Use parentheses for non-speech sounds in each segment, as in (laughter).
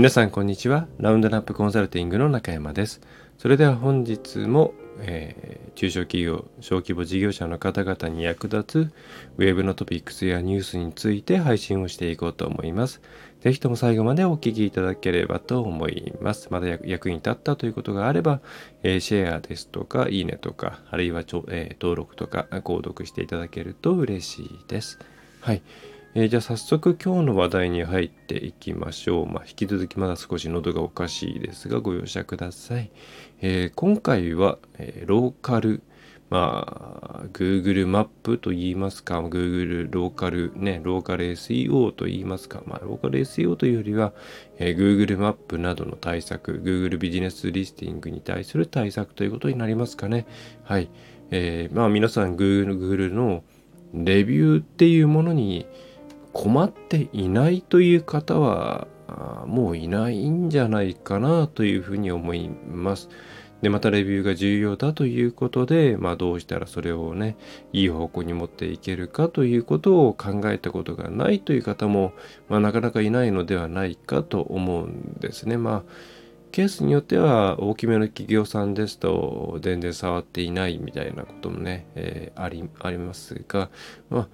皆さんこんにちは。ラウンドナップコンサルティングの中山です。それでは本日も、えー、中小企業小規模事業者の方々に役立つウェブのトピックスやニュースについて配信をしていこうと思います。ぜひとも最後までお聞きいただければと思います。まだ役に立ったということがあれば、えー、シェアですとかいいねとかあるいはちょ、えー、登録とか購読していただけると嬉しいです。はい。えー、じゃあ早速今日の話題に入っていきましょう。まあ、引き続きまだ少し喉がおかしいですがご容赦ください。えー、今回は、えー、ローカル、まあ、Google マップと言いますか、Google ローカル、ね、ローカル SEO と言いますか、まあ、ローカル SEO というよりは、えー、Google マップなどの対策、Google ビジネスリスティングに対する対策ということになりますかね。はい。えー、まあ皆さん Google のレビューっていうものに、困っていないという方はもういないんじゃないかなというふうに思います。で、またレビューが重要だということで、まあどうしたらそれをね、いい方向に持っていけるかということを考えたことがないという方も、まあなかなかいないのではないかと思うんですね。まあ、ケースによっては大きめの企業さんですと全然触っていないみたいなこともね、えー、ありありますが、まあ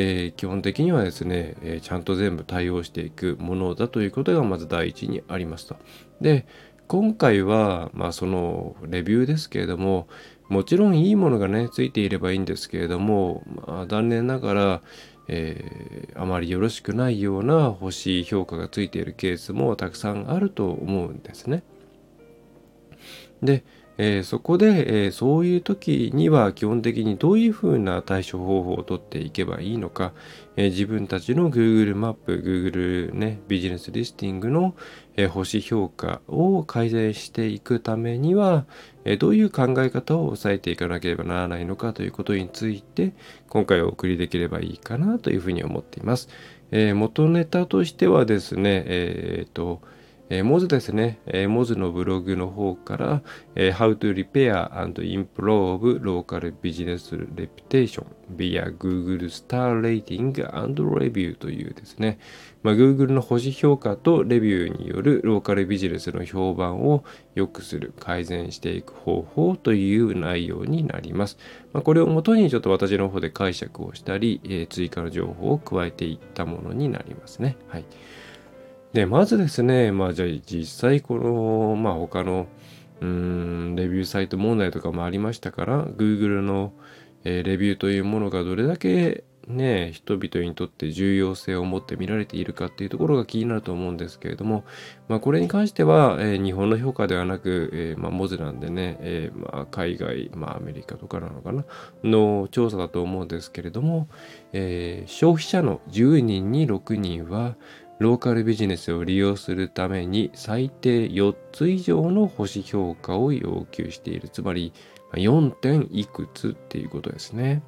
えー、基本的にはですね、えー、ちゃんと全部対応していくものだということがまず第一にありますと。で今回は、まあ、そのレビューですけれどももちろんいいものがねついていればいいんですけれども、まあ、残念ながら、えー、あまりよろしくないような星評価がついているケースもたくさんあると思うんですね。で、えー、そこで、えー、そういう時には基本的にどういうふうな対処方法をとっていけばいいのか、えー、自分たちの Google マップ、Google ね、ビジネスリスティングの、え星評価を改善していくためには、えどういう考え方を抑えていかなければならないのかということについて、今回お送りできればいいかなというふうに思っています。え元ネタとしてはですね、えっ、と、えー、モズですね、えー、モズのブログの方から、えー、How to Repair and Improve Local Business Reputation via Google Star Rating and Review というですね、まあ、Google の星評価とレビューによるローカルビジネスの評判を良くする、改善していく方法という内容になります。まあ、これをもとにちょっと私の方で解釈をしたり、え追加の情報を加えていったものになりますね。はい。で、まずですね、まあじゃあ実際この、まあ他の、うん、レビューサイト問題とかもありましたから、Google の、えー、レビューというものがどれだけね、人々にとって重要性を持って見られているかっていうところが気になると思うんですけれども、まあ、これに関しては、えー、日本の評価ではなく、えー、まあ、モズなんでね、えー、まあ、海外、まあ、アメリカとかなのかな、の調査だと思うんですけれども、え消費者の10人に6人は、ローカルビジネスを利用するために最低4つ以上の星評価を要求している。つまり4点いくつっていうことですね。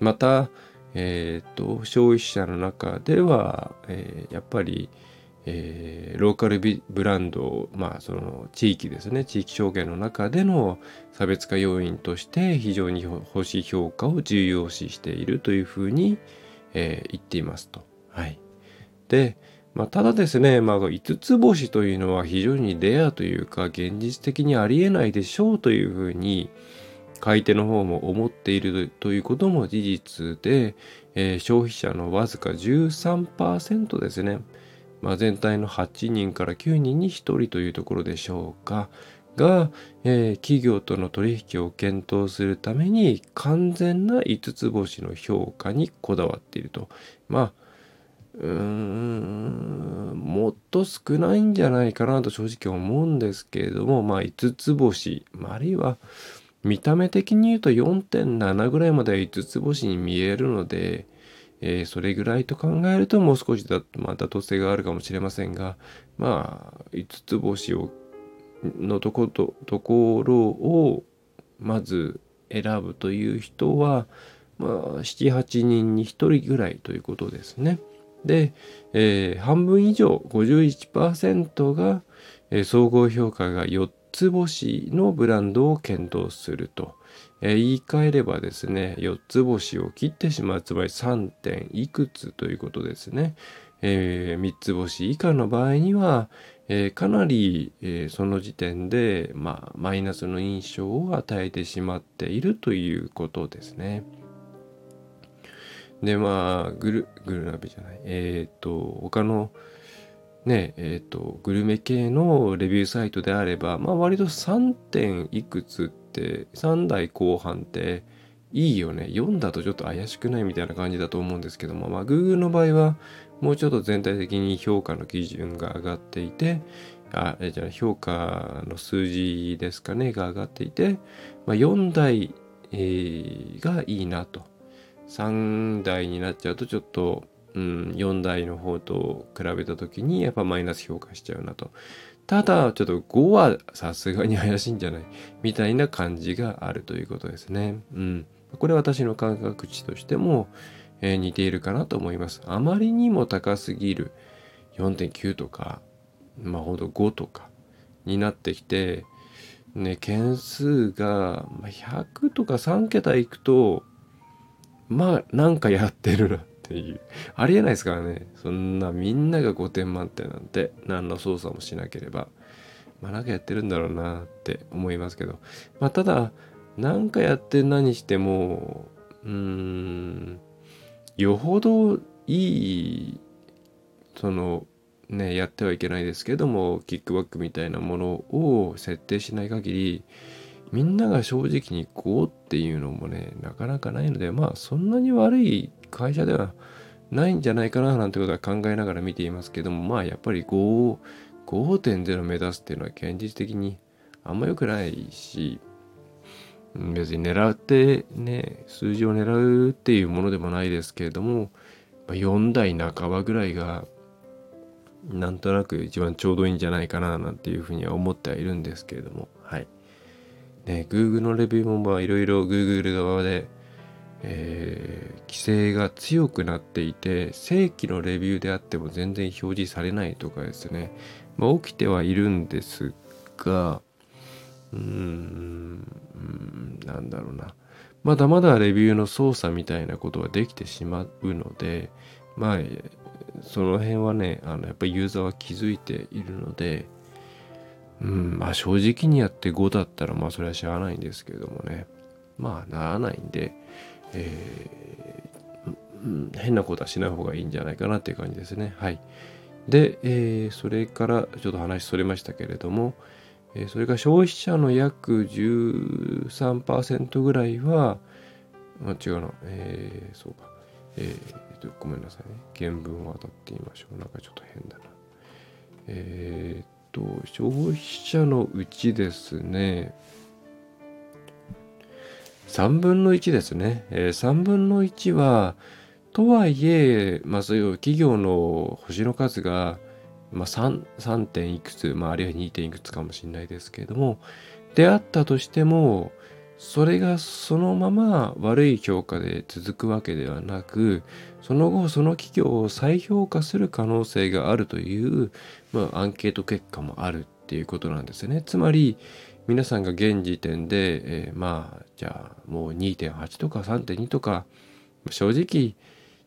また、えっ、ー、と、消費者の中では、えー、やっぱり、えー、ローカルブランド、まあその地域ですね、地域証券の中での差別化要因として非常に星評価を重要視しているというふうに、えー、言っていますと。はい。で、まあ、ただですね、まあ、5つ星というのは非常にレアというか、現実的にありえないでしょうというふうに、買い手の方も思っているということも事実で、えー、消費者のわずか13%ですね。まあ、全体の8人から9人に1人というところでしょうか。が、えー、企業との取引を検討するために完全な5つ星の評価にこだわっていると。まあうんもっと少ないんじゃないかなと正直思うんですけれどもまあ5つ星、あ、るいは見た目的に言うと4.7ぐらいまでは5つ星に見えるので、えー、それぐらいと考えるともう少しだ、まあ、妥当性があるかもしれませんがまあ5つ星をのとことところをまず選ぶという人はまあ78人に1人ぐらいということですね。で、えー、半分以上51%が、えー、総合評価が4つ星のブランドを検討すると、えー、言い換えればですね4つ星を切ってしまうつまり3点いくつということですね、えー、3つ星以下の場合には、えー、かなり、えー、その時点で、まあ、マイナスの印象を与えてしまっているということですね。でまあグルグルナビじゃない。えっ、と他のねえっ、とグルメ系のレビューサイトであればまあ割と3点いくつって3代後半っていいよね。4だとちょっと怪しくないみたいな感じだと思うんですけどもまあ Google の場合はもうちょっと全体的に評価の基準が上がっていてあじゃあ評価の数字ですかねが上がっていて、まあ、4台、えー、がいいなと。3台になっちゃうとちょっと、うん、4台の方と比べた時にやっぱマイナス評価しちゃうなと。ただ、ちょっと5はさすがに怪しいんじゃないみたいな感じがあるということですね。うん。これ私の感覚値としても、えー、似ているかなと思います。あまりにも高すぎる4.9とか、まあほど5とかになってきて、ね、件数が100とか3桁いくと、まあなんかやってるなっていう。ありえないですからね。そんなみんなが5点満点なんて何の操作もしなければ。まあなんかやってるんだろうなって思いますけど。まあただなんかやって何してもうーんよほどいいそのねやってはいけないですけどもキックバックみたいなものを設定しない限りみんなが正直にこうっていうのもねなかなかないのでまあそんなに悪い会社ではないんじゃないかななんてことは考えながら見ていますけどもまあやっぱり5 5.0目指すっていうのは現実的にあんま良くないし別に狙ってね数字を狙うっていうものでもないですけれども4台半ばぐらいがなんとなく一番ちょうどいいんじゃないかななんていうふうには思ってはいるんですけれどもはい。ね、Google のレビューもいろいろ Google 側で、えー、規制が強くなっていて正規のレビューであっても全然表示されないとかですね、まあ、起きてはいるんですがうーんなんだろうな。まだまだレビューの操作みたいなことはできてしまうのでまあその辺はねあのやっぱりユーザーは気づいているのでうん、まあ正直にやって5だったらまあそれはしゃあないんですけれどもね。まあならないんで、えー、うん、変なことはしない方がいいんじゃないかなっていう感じですね。はい。で、えー、それからちょっと話それましたけれども、えー、それが消費者の約13%ぐらいは、あ、違うな、えー、そうか。えー、ごめんなさいね。原文を当たってみましょう。なんかちょっと変だな。えー、と消費者のうちですね。3分の1ですね、えー、3分の1はとはいえ、まあ、そういう企業の星の数が、まあ3、3, 点いくつ、まあ、あるいは2点いくつかもしれないですけれどもであったとしてもそれがそのまま悪い評価で続くわけではなくその後その企業を再評価する可能性があるという、まあ、アンケート結果もあるっていうことなんですね。つまり皆さんが現時点で、えー、まあじゃあもう2.8とか3.2とか正直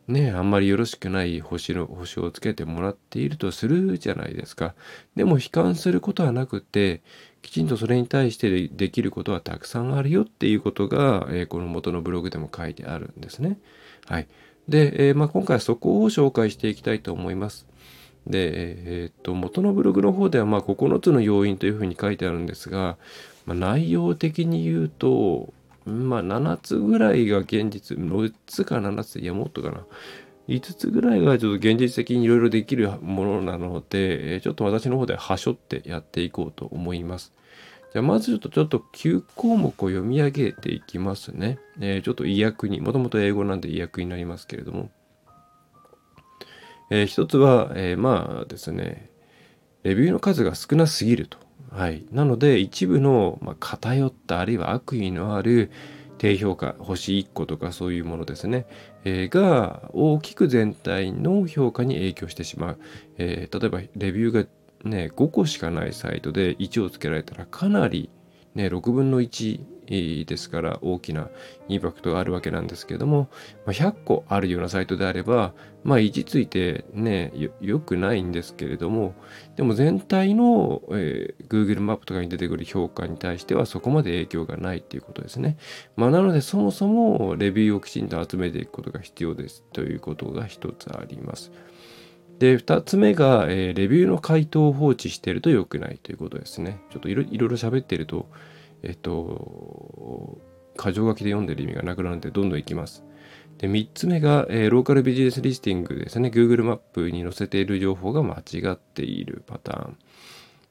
ねあんまりよろしくない星の星をつけてもらっているとするじゃないですか。でも悲観することはなくてきちんとそれに対してできることはたくさんあるよっていうことが、えー、この元のブログでも書いてあるんですね。はい。で、えー、まあ、今回はそこを紹介していきたいと思います。で、えー、っと、元のブログの方では、まあ、9つの要因というふうに書いてあるんですが、まあ、内容的に言うと、まあ、7つぐらいが現実、6つか7つ、いや、もっとかな。5つぐらいがちょっと現実的にいろいろできるものなので、ちょっと私の方ではしょってやっていこうと思います。じゃあまずちょっとちょっと9項目を読み上げていきますね。えー、ちょっと意訳に、もともと英語なんで意訳になりますけれども。えー、一つは、えー、まあですね、レビューの数が少なすぎると。はい。なので、一部の、まあ、偏ったあるいは悪意のある低評価、星1個とかそういうものですね、えー、が大きく全体の評価に影響してしまう。えー、例えば、レビューがね、5個しかないサイトで1をつけられたらかなりね、6分の1ですから大きなインパクトがあるわけなんですけども、ま、100個あるようなサイトであれば、まあ、位置ついてねよくないんですけれどもでも全体の、えー、Google マップとかに出てくる評価に対してはそこまで影響がないっていうことですね。まあ、なのでそもそもレビューをきちんと集めていくことが必要ですということが一つあります。で、2つ目が、えー、レビューの回答を放置していると良くないということですね。ちょっといろいろ喋ってると、えっと、箇条書きで読んでる意味がなくなるので、どんどんいきます。で、3つ目が、えー、ローカルビジネスリスティングですね。Google マップに載せている情報が間違っているパターン。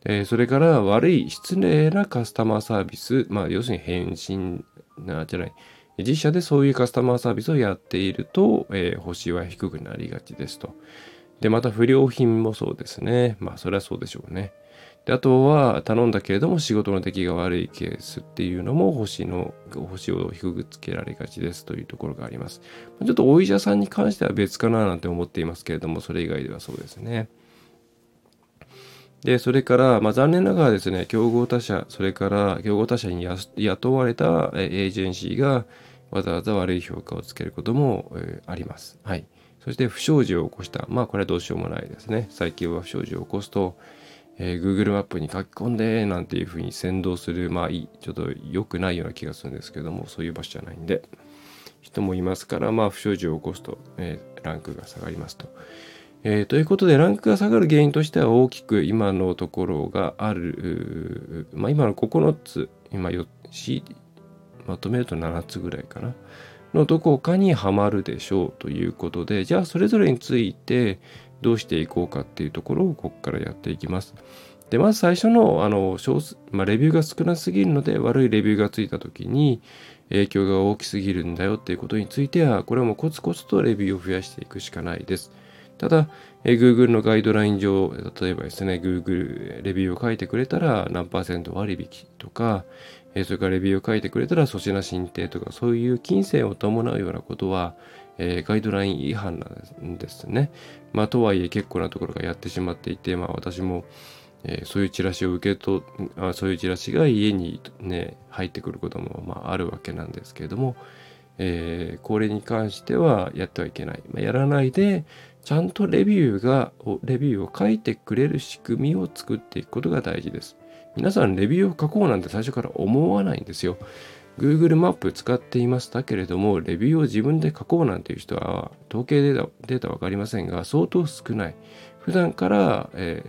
え、それから悪い失礼なカスタマーサービス、まあ、要するに返信な、じゃない、自社でそういうカスタマーサービスをやっていると、えー、星は低くなりがちですと。で、また不良品もそうですね。まあ、それはそうでしょうね。で、あとは、頼んだけれども仕事の出来が悪いケースっていうのも星の、星を低くつけられがちですというところがあります。ちょっとお医者さんに関しては別かななんて思っていますけれども、それ以外ではそうですね。で、それから、まあ、残念ながらですね、競合他社、それから競合他社に雇われたエージェンシーがわざわざ悪い評価をつけることも、えー、あります。はい。そして不祥事を起こした。まあこれはどうしようもないですね。最近は不祥事を起こすと、えー、Google マップに書き込んでなんていうふうに先導する、まあいい、ちょっと良くないような気がするんですけども、そういう場所じゃないんで、人もいますから、まあ不祥事を起こすと、えー、ランクが下がりますと。えー、ということで、ランクが下がる原因としては大きく今のところがある、まあ今の9つ、今4、まとめると7つぐらいかな。のどこかにはまるでしょうということで、じゃあそれぞれについてどうしていこうかっていうところをここからやっていきます。で、まず最初の、あの、まあ、レビューが少なすぎるので悪いレビューがついた時に影響が大きすぎるんだよっていうことについては、これはもうコツコツとレビューを増やしていくしかないです。ただ、え Google のガイドライン上、例えばですね、Google レビューを書いてくれたら何パーセント割引とか、えそれからレビューを書いてくれたら粗品申請とか、そういう金銭を伴うようなことは、え、ガイドライン違反なんですね。まあ、とはいえ結構なところがやってしまっていて、まあ、私も、え、そういうチラシを受け取あそういうチラシが家にね、入ってくることも、まあ、あるわけなんですけれども、えー、これに関してはやってはいけない。まあ、やらないで、ちゃんとレビューが、レビューを書いてくれる仕組みを作っていくことが大事です。皆さんレビューを書こうなんて最初から思わないんですよ。Google マップ使っていましたけれども、レビューを自分で書こうなんていう人は、統計データデータわかりませんが、相当少ない。普段から、え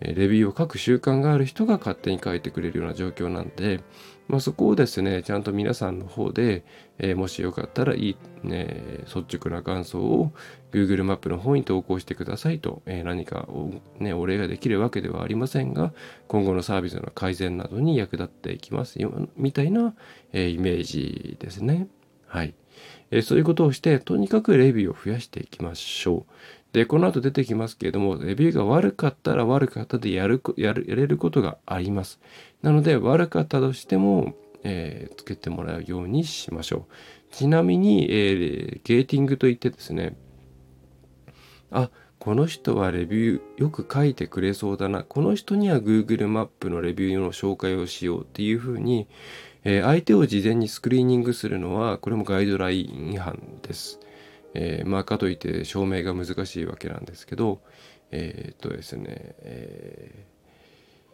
ー、レビューを書く習慣がある人が勝手に書いてくれるような状況なんで、まあ、そこをですね、ちゃんと皆さんの方で、えー、もしよかったらいい、ね、率直な感想を Google マップの方に投稿してくださいと、えー、何かお,、ね、お礼ができるわけではありませんが、今後のサービスの改善などに役立っていきますよ、みたいな、えー、イメージですね。はい。えそういうことをして、とにかくレビューを増やしていきましょう。で、この後出てきますけれども、レビューが悪かったら悪かったでやる、やる、やれることがあります。なので、悪かったとしても、えー、つけてもらうようにしましょう。ちなみに、えー、ゲーティングといってですね、あ、この人はレビューよく書いてくれそうだな。この人には Google マップのレビューの紹介をしようっていうふうに、えー、相手を事前にスクリーニングするのは、これもガイドライン違反です。えー、まあかといって証明が難しいわけなんですけど、えー、っとですね、え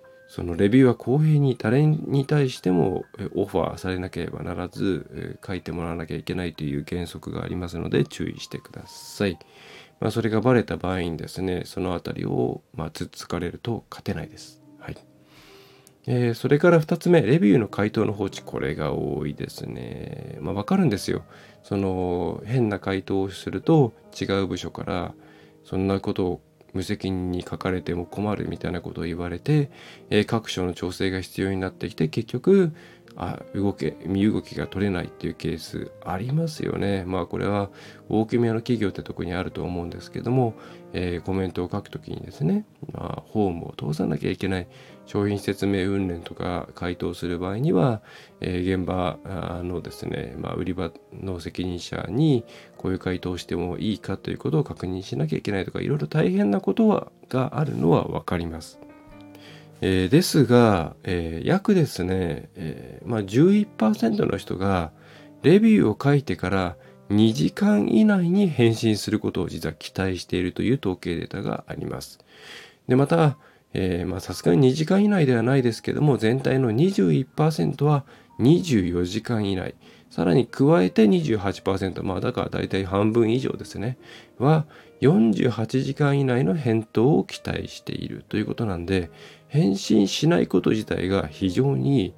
ー、そのレビューは公平に誰に対してもオファーされなければならず、え、書いてもらわなきゃいけないという原則がありますので注意してください。まあ、それがバレた場合にですね、そのあたりを、まあ、つっつかれると勝てないです。はい。えー、それから2つ目、レビューの回答の放置、これが多いですね。まあ、わかるんですよ。その、変な回答をすると、違う部署から、そんなことを無責任に書かれても困るみたいなことを言われて、え、各所の調整が必要になってきて、結局、あ動け身動きが取れないっていうケースありますよね。まあこれは大きめの企業ってとこにあると思うんですけども、えー、コメントを書くときにですね、まあ、ホームを通さなきゃいけない商品説明訓練とか回答する場合には、えー、現場のですね、まあ、売り場の責任者にこういう回答をしてもいいかということを確認しなきゃいけないとかいろいろ大変なことはがあるのは分かります。えー、ですが、えー、約ですね、えー、まあ、11%の人がレビューを書いてから2時間以内に返信することを実は期待しているという統計データがあります。でまた、さすがに2時間以内ではないですけども全体の21%は24時間以内さらに加えて28%まあだから大体半分以上ですねは48時間以内の返答を期待しているということなんで返信しないこと自体が非常に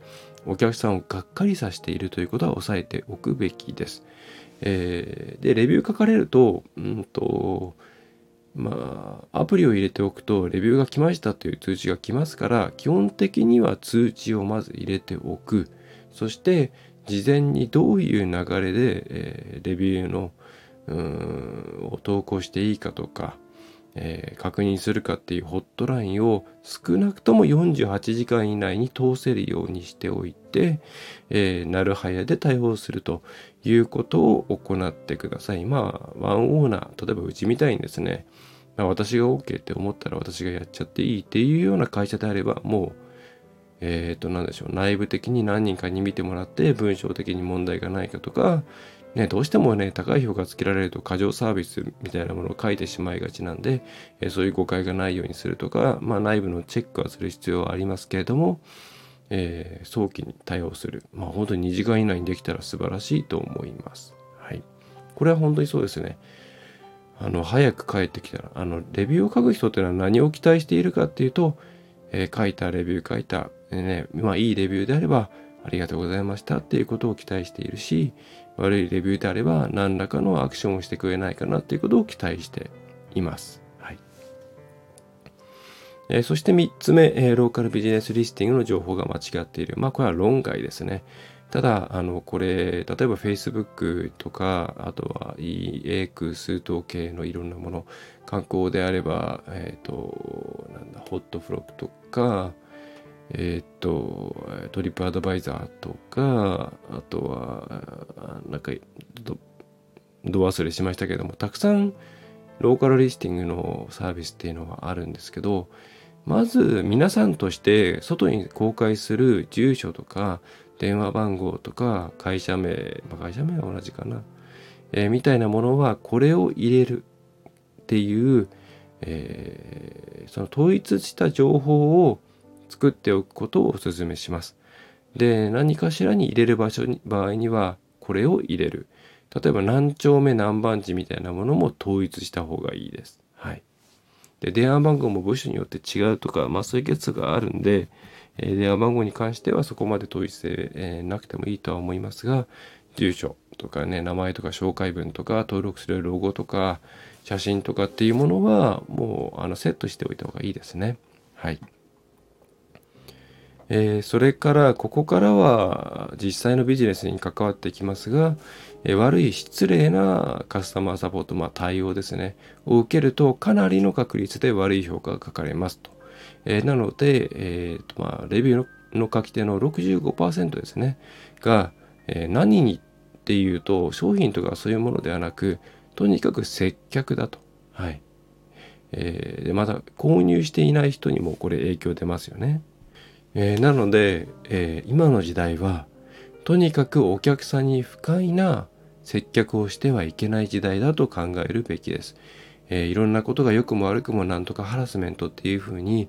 お客さんをがっかりさせているということは押さえておくべきです。えー、で、レビュー書かれると、うんと、まあ、アプリを入れておくと、レビューが来ましたという通知が来ますから、基本的には通知をまず入れておく。そして、事前にどういう流れで、えー、レビューのうーんを投稿していいかとか、えー、確認するかっていうホットラインを少なくとも48時間以内に通せるようにしておいて、えー、なるはやで対応するということを行ってください。まあ、ワンオーナー、例えばうちみたいにですね、まあ、私が OK って思ったら私がやっちゃっていいっていうような会社であれば、もう、えっ、ー、と、なんでしょう、内部的に何人かに見てもらって、文章的に問題がないかとか、ね、どうしてもね、高い評価つけられると過剰サービスみたいなものを書いてしまいがちなんで、えそういう誤解がないようにするとか、まあ、内部のチェックはする必要はありますけれども、えー、早期に対応する。まあ、本当に2時間以内にできたら素晴らしいと思います。はい。これは本当にそうですね。あの、早く帰ってきたら、あの、レビューを書く人っていうのは何を期待しているかっていうと、えー、書いたレビュー書いた、えー、ね、まあ、いいレビューであれば、ありがとうございましたっていうことを期待しているし、悪いレビューであれば何らかのアクションをしてくれないかなっていうことを期待しています。はいえー、そして3つ目、えー、ローカルビジネスリスティングの情報が間違っている。まあこれは論外ですね。ただ、あの、これ、例えば Facebook とか、あとは EX 数統計のいろんなもの、観光であれば、えっ、ー、と、なんだ、ホットフロップとか、えっ、と、トリップアドバイザーとか、あとは、なんか、ど忘れしましたけども、たくさんローカルリスティングのサービスっていうのはあるんですけど、まず皆さんとして外に公開する住所とか電話番号とか会社名、まあ、会社名は同じかな、えー、みたいなものはこれを入れるっていう、えー、その統一した情報を作っておくことをお勧めします。で、何かしらに入れる場所に、場合には、これを入れる。例えば何丁目何番地みたいなものも統一した方がいいです。はい。で、電話番号も部署によって違うとか、まあそういうケースがあるんで、えー、電話番号に関してはそこまで統一性、えー、なくてもいいとは思いますが、住所とかね、名前とか紹介文とか、登録するロゴとか、写真とかっていうものは、もうあのセットしておいた方がいいですね。はい。えー、それからここからは実際のビジネスに関わってきますが、えー、悪い失礼なカスタマーサポート、まあ、対応ですね。を受けるとかなりの確率で悪い評価が書かれますと、えー、なので、えーとまあ、レビューの書き手の65%ですね。が、え何にっていうと商品とかそういうものではなくとにかく接客だと。はい。えー、また購入していない人にもこれ影響出ますよね。えー、なので、えー、今の時代はとにかくお客さんに不快な接客をしてはいけない時代だと考えるべきです。えー、いろんなことが良くも悪くもなんとかハラスメントっていうふうに、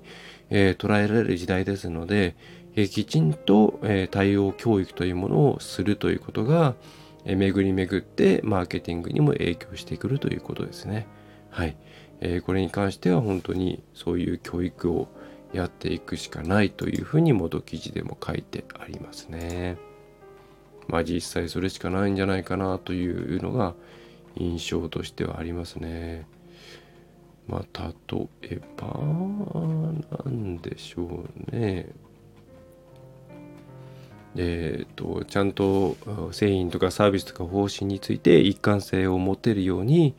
え、捉えられる時代ですので、え、きちんと、え対応教育というものをするということが、え巡り巡ってマーケティングにも影響してくるということですね。はい。えこれに関しては本当にそういう教育をやっていくしかないというふうに元記事でも書いてありますね。まあ実際それしかないんじゃないかなというのが印象としてはありますね。まあ例えばなんでしょうね。えっ、ー、とちゃんと製品とかサービスとか方針について一貫性を持てるように、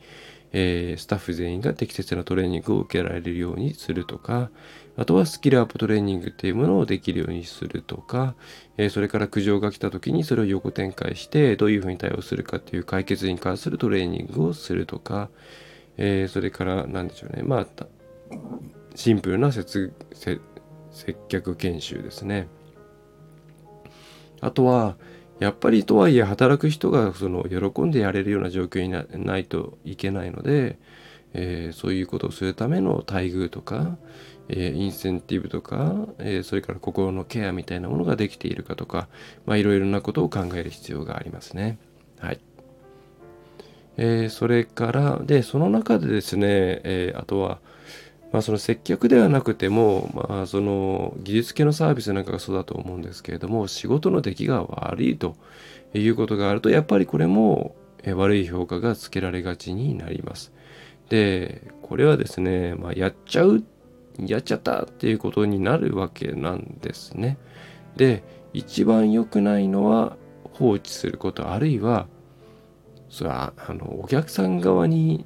えー、スタッフ全員が適切なトレーニングを受けられるようにするとか、あとはスキルアップトレーニングっていうものをできるようにするとか、え、それから苦情が来た時にそれを横展開してどういうふうに対応するかっていう解決に関するトレーニングをするとか、え、それから何でしょうね。まあシンプルな接客研修ですね。あとはやっぱりとはいえ働く人がその喜んでやれるような状況になないといけないので、えー、そういうことをするための待遇とか、え、インセンティブとか、え、それから心のケアみたいなものができているかとか、まあ、いろいろなことを考える必要がありますね。はい。えー、それから、で、その中でですね、えー、あとは、まあ、その接客ではなくても、まあ、その技術系のサービスなんかがそうだと思うんですけれども、仕事の出来が悪いということがあると、やっぱりこれも悪い評価がつけられがちになります。で、これはですね、まあ、やっちゃう、やっちゃったっていうことになるわけなんですね。で、一番良くないのは放置すること、あるいはそれはあのお客さん側に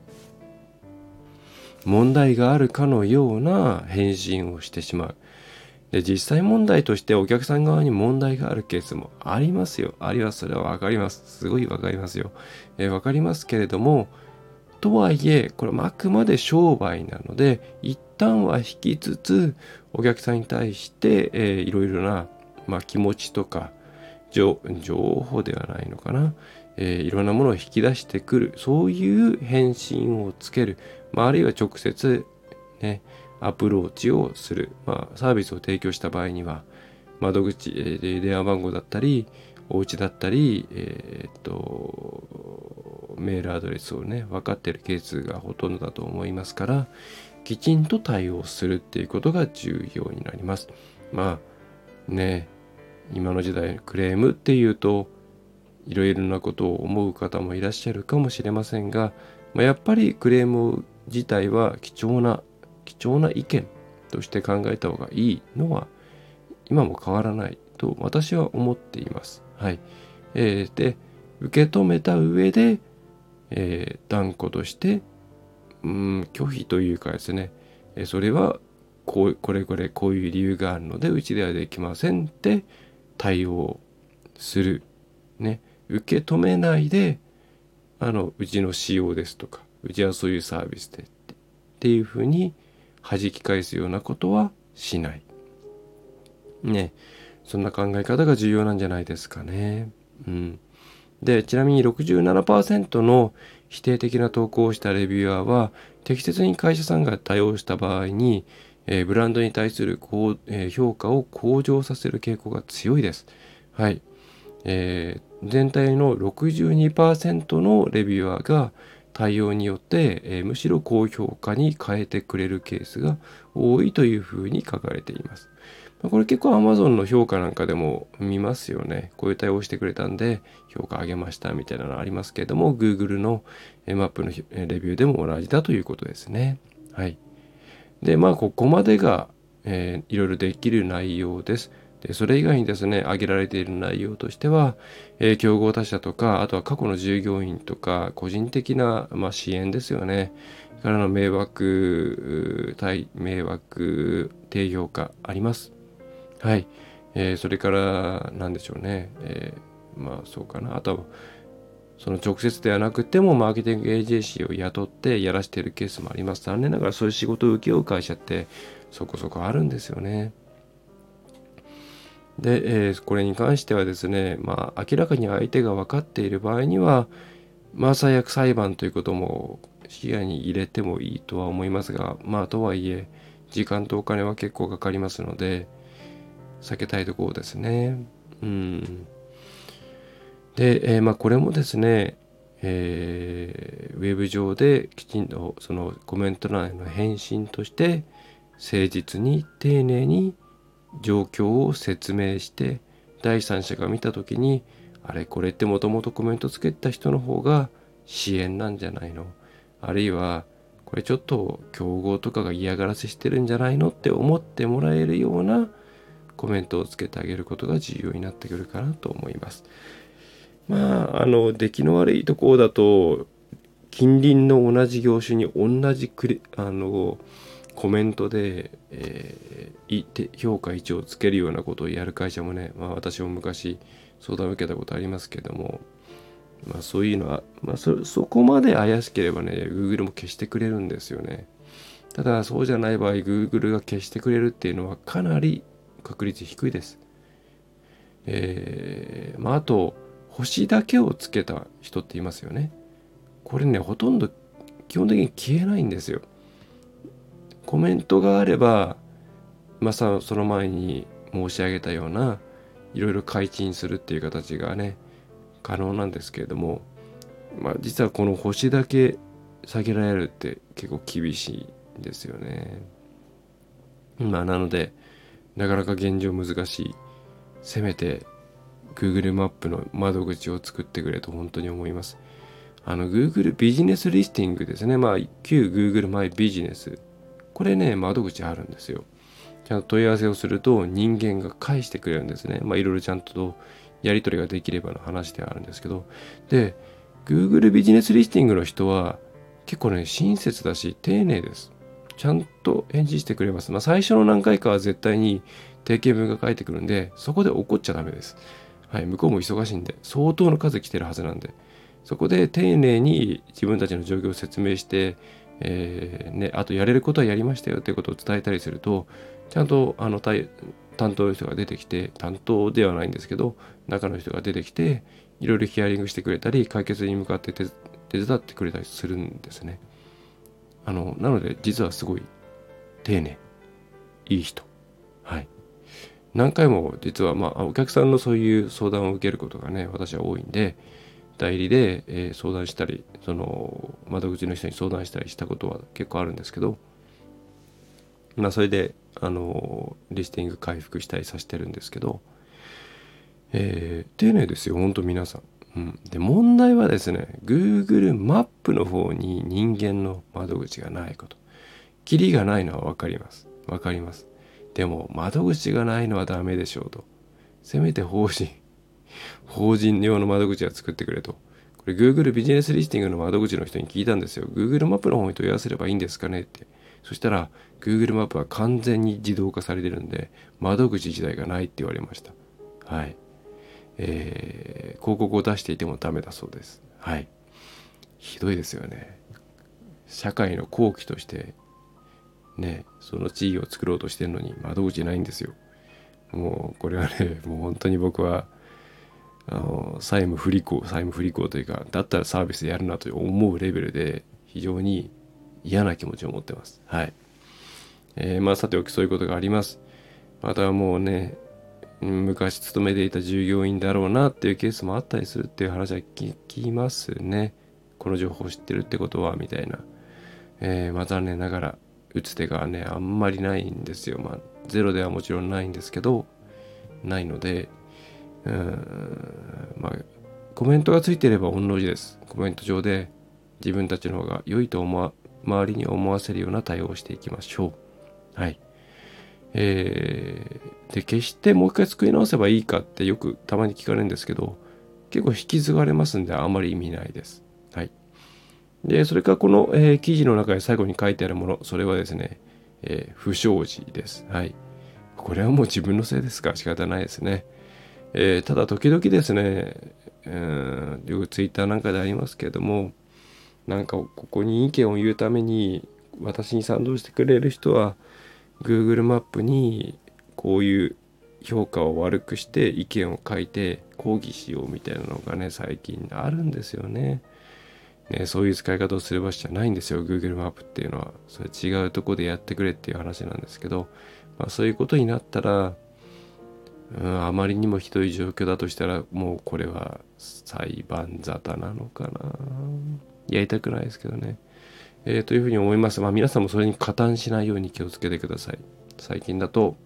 問題があるかのような返信をしてしまう。で実際問題としてお客さん側に問題があるケースもありますよ。あります。それはわかります。すごいわかりますよ。えー、わかりますけれども、とはいえ、これあくまで商売なので、一旦は引きつつ、お客さんに対して、えー、いろいろな、まあ、気持ちとか情、情報ではないのかな。えー、いろんなものを引き出してくる。そういう返信をつける、まあ、あるいは直接、ね、アプローチをする、まあ、サービスを提供した場合には窓口、えー、電話番号だったりお家だったり、えー、っとメールアドレスをね分かってるケースがほとんどだと思いますからきちんと対応するっていうことが重要になります。まあね今の時代クレームっていうといろいろなことを思う方もいらっしゃるかもしれませんが、まあ、やっぱりクレーム自体は貴重な貴重な意見として考えた方がいいのは今も変わらないと私は思っています。はい。えー、で、受け止めた上で、えー、断固として、うん、拒否というかですね、えそれはこうこれこれこういう理由があるのでうちではできませんって対応する。ね。受け止めないであのうちの仕様ですとかうちはそういうサービスでっていうふうに弾き返すようなことはしない。ねそんな考え方が重要なんじゃないですかね。うん、でちなみに67%の否定的な投稿をしたレビューアーは適切に会社さんが対応した場合に、えー、ブランドに対する高、えー、評価を向上させる傾向が強いです。はい。えー、全体の62%のレビュアーが対応によって、え、むしろ高評価に変えてくれるケースが多いというふうに書かれています。これ結構 Amazon の評価なんかでも見ますよね。こういう対応してくれたんで評価上げましたみたいなのありますけれども Google のマップのレビューでも同じだということですね。はい。で、まあここまでが、えー、いろいろできる内容です。でそれ以外にですね挙げられている内容としては、えー、競合他社とかあとは過去の従業員とか個人的な、まあ、支援ですよねからの迷惑対迷惑低評価ありますはい、えー、それから何でしょうね、えー、まあそうかな。あとはその直接ではなくてもマーケティングエージェンシーを雇ってやらしているケースもあります。残念ながらそういう仕事を請け負う会社ってそこそこあるんですよね。で、えー、これに関してはですね、まあ、明らかに相手が分かっている場合には、まあ、最悪裁判ということも視野に入れてもいいとは思いますが、まあ、とはいえ、時間とお金は結構かかりますので、避けたいところですね。うん。で、えー、まあ、これもですね、えー、ウェブ上できちんとそのコメント欄への返信として誠実に丁寧に状況を説明して第三者が見た時にあれこれってもともとコメントつけた人の方が支援なんじゃないの？あるいはこれちょっと競合とかが嫌がらせしてるんじゃないの？って思ってもらえるようなコメントをつけてあげることが重要になってくるかなと思います。まああの出来の悪いところだと近隣の同じ業種に同じクあのコメントで、えー、評価1をつけるようなことをやる会社もね、まあ、私も昔相談を受けたことありますけども、まあ、そういうのは、まあそ、そこまで怪しければね Google も消してくれるんですよね。ただそうじゃない場合 Google が消してくれるっていうのはかなり確率低いです。えー、まああと星だけをつけた人っていますよね。これねほとんど基本的に消えないんですよ。コメントがあればまあその前に申し上げたようないろいろ改陳するっていう形がね可能なんですけれどもまあ実はこの星だけ下げられるって結構厳しいんですよね。まあなのでなかなか現状難しい。せめて Google マップの窓口を作ってくれと本当に思います。あの Google ビジネスリスティングですね。まあ旧 Google マイビジネス。これね、窓口あるんですよ。ちゃんと問い合わせをすると人間が返してくれるんですね。まあいろいろちゃんとやり取りができればの話ではあるんですけど。で、Google ビジネスリスティングの人は結構ね、親切だし丁寧です。ちゃんと返事してくれます。まあ最初の何回かは絶対に定型文が返ってくるんで、そこで怒っちゃダメです。はい、向こうも忙しいんで、相当の数来てるはずなんで。そこで丁寧に自分たちの状況を説明して、えー、ね、あとやれることはやりましたよっていうことを伝えたりすると、ちゃんとあの担当の人が出てきて、担当ではないんですけど、中の人が出てきて、いろいろヒアリングしてくれたり、解決に向かって手伝ってくれたりするんですね。あの、なので、実はすごい丁寧、いい人。はい。何回も実は、まあ、お客さんのそういう相談を受けることがね、私は多いんで、代理で、えー、相談したりその窓口の人に相談したりしたことは結構あるんですけどまあそれであのリスティング回復したりさせてるんですけど、えー、丁寧ですよほんと皆さん。うん、で問題はですね Google マップの方に人間の窓口がないことキリがないのは分かります分かりますでも窓口がないのはダメでしょうとせめて方針 (laughs) 法人用の窓口は作ってくれと。これ Google ビジネスリスティングの窓口の人に聞いたんですよ。Google マップの方に問い合わせればいいんですかねって。そしたら Google マップは完全に自動化されてるんで窓口自体がないって言われました。はい。えー、広告を出していてもダメだそうです。はい。ひどいですよね。社会の後期としてね、その地位を作ろうとしてるのに窓口ないんですよ。もうこれはね、もう本当に僕はあの債務不履行債務不履行というかだったらサービスやるなと思うレベルで非常に嫌な気持ちを持ってますはいえー、まあさておきそういうことがありますまたもうね昔勤めていた従業員だろうなっていうケースもあったりするっていう話は聞きますね。この情報を知ってるってことはみたいな、えー、まあ残念ながら打つ手がねあんまりないんですよ。まあゼロではもちろんないんですけどないので。うんまあコメントがついてれば御の字です。コメント上で自分たちの方が良いと思わ周りに思わせるような対応をしていきましょう。はい。えー、で決してもう一回作り直せばいいかってよくたまに聞かれるんですけど結構引き継がれますんであまり意味ないです。はい。でそれからこの、えー、記事の中で最後に書いてあるものそれはですね、えー、不祥事です。はい。これはもう自分のせいですか？仕方ないですね。えー、ただ時々ですね、えー、よくツイッターなんかでありますけれどもなんかここに意見を言うために私に賛同してくれる人は Google マップにこういう評価を悪くして意見を書いて抗議しようみたいなのがね最近あるんですよね。ねそういう使い方をする場所じゃないんですよ Google マップっていうのは。それ違うとこでやってくれっていう話なんですけど、まあ、そういうことになったらうん、あまりにもひどい状況だとしたらもうこれは裁判沙汰なのかなやりたくないですけどね、えー、というふうに思います。まあ皆さんもそれに加担しないように気をつけてください。最近だと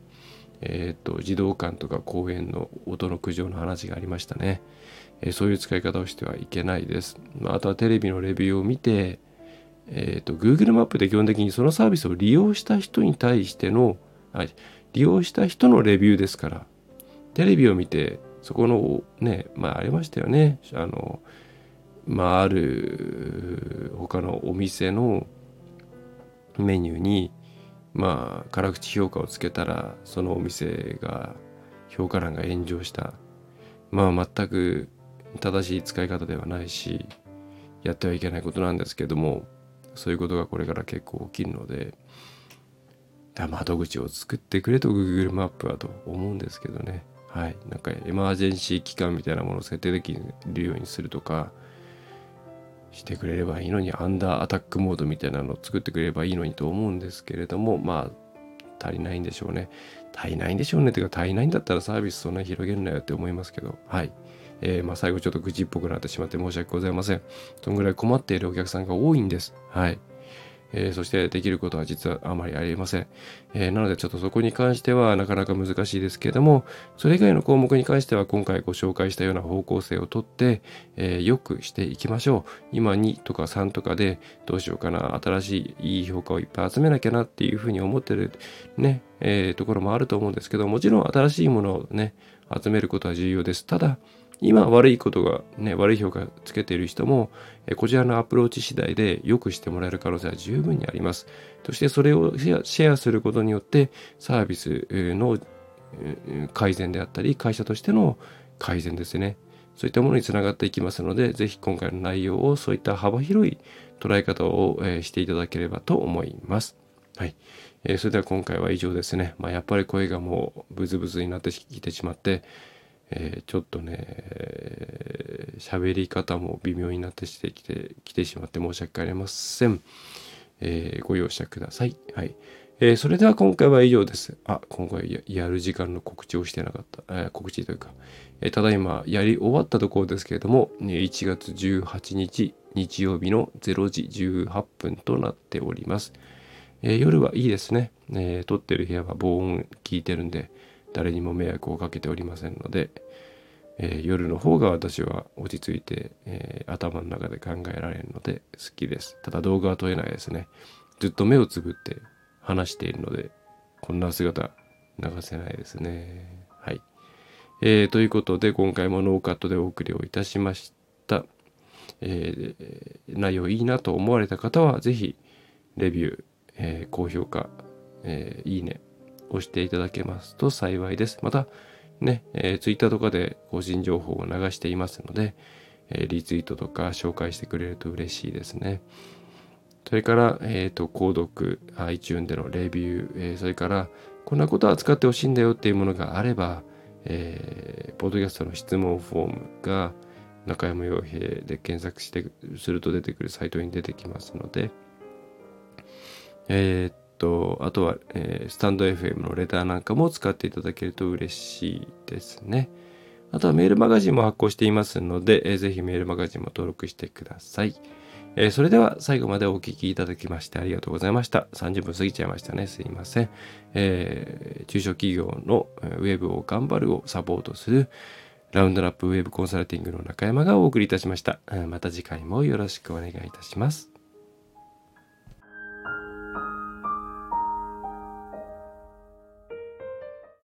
えっ、ー、と児童館とか公園の音の苦情の話がありましたね、えー、そういう使い方をしてはいけないです、まあ、あとはテレビのレビューを見てえっ、ー、と Google マップで基本的にそのサービスを利用した人に対しての利用した人のレビューですから。テレビを見てそこのねまあありましたよね。あのまあある他のお店のメニューにまあ辛口評価をつけたらそのお店が評価欄が炎上した。まあ全く正しい使い方ではないしやってはいけないことなんですけどもそういうことがこれから結構起きるので窓口を作ってくれと Google マップはと思うんですけどね。はい。なんかエマージェンシー期間みたいなものを設定できるようにするとかしてくれればいいのにアンダーアタックモードみたいなのを作ってくれればいいのにと思うんですけれどもまあ足りないんでしょうね足りないんでしょうねっていうか足りないんだったらサービスそんな広げるなよって思いますけどはいえー、まあ、最後ちょっと愚痴っぽくなってしまって申し訳ございません。そんぐらい困っているお客さんが多いんです。はい。えー、そしてできることは実はあまりありません、えー、なのでちょっとそこに関してはなかなか難しいですけれども、それ以外の項目に関しては今回ご紹介したような方向性をとって、えー、よくしていきましょう。今2とか3とかでどうしようかな、新しいいい評価をいっぱい集めなきゃなっていうふうに思ってるね、えところもあると思うんですけど、もちろん新しいものをね、集めることは重要です。ただ、今悪いことがね、悪い評価つけている人も、こちらのアプローチ次第で良くしてもらえる可能性は十分にあります。そしてそれをシェアすることによってサービスの改善であったり、会社としての改善ですね。そういったものにつながっていきますので、ぜひ今回の内容をそういった幅広い捉え方をしていただければと思います。はい。えー、それでは今回は以上ですね。まあ、やっぱり声がもうブツブツになってきてしまって、えー、ちょっとね喋、り方も微妙になってしてきてきてしまって申し訳ありません、えー、ご容赦ください。はい、えー、それでは今回は以上です。あ今回やる時間の告知をしてなかった、え告知というか、えただいまやり終わったところですけれども1月18日日曜日の0時18分となっております、え夜はいいですね、え撮ってる部屋は防音効いてるんで、誰にも迷惑をかけておりませんので、えー、夜の方が私は落ち着いて、えー、頭の中で考えられるので好きです。ただ動画は撮れないですね。ずっと目をつぶって話しているので、こんな姿流せないですね。はい。えー、ということで今回もノーカットでお送りをいたしました。えー、内容いいなと思われた方は是非レビュー、えー、高評価、えー、いいね押していただけますと幸いです。また、ね、えー、Twitter とかで更新情報を流していますので、えー、リツイートとか紹介してくれると嬉しいですね。それから、えっ、ー、と、購読、iTune でのレビュー、えー、それから、こんなことは使ってほしいんだよっていうものがあれば、えー、ポッドキャストの質問フォームが中山洋平で検索してすると出てくるサイトに出てきますので、えー、と、あとは、えー、スタンド FM のレターなんかも使っていただけると嬉しいですね。あとはメールマガジンも発行していますので、えー、ぜひメールマガジンも登録してください。えー、それでは最後までお聴きいただきましてありがとうございました。30分過ぎちゃいましたね。すいません。えー、中小企業のウェブを頑張るをサポートするラウンドラップウェブコンサルティングの中山がお送りいたしました。また次回もよろしくお願いいたします。